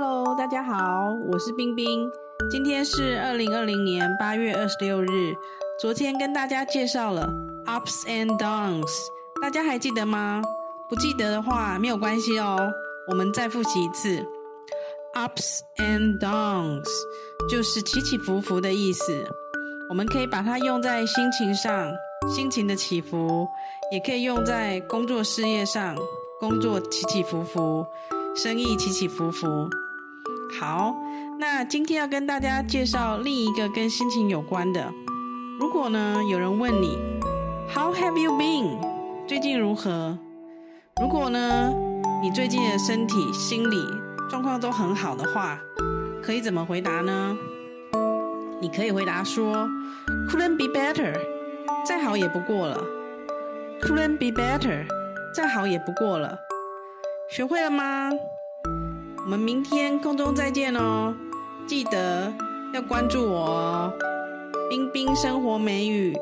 Hello，大家好，我是冰冰。今天是二零二零年八月二十六日。昨天跟大家介绍了 ups and downs，大家还记得吗？不记得的话没有关系哦，我们再复习一次。ups and downs 就是起起伏伏的意思。我们可以把它用在心情上，心情的起伏，也可以用在工作事业上，工作起起伏伏，生意起起伏伏。好，那今天要跟大家介绍另一个跟心情有关的。如果呢有人问你，How have you been？最近如何？如果呢你最近的身体、心理状况都很好的话，可以怎么回答呢？你可以回答说，Couldn't be better，再好也不过了。Couldn't be better，再好也不过了。学会了吗？我们明天空中再见哦，记得要关注我哦，冰冰生活美语。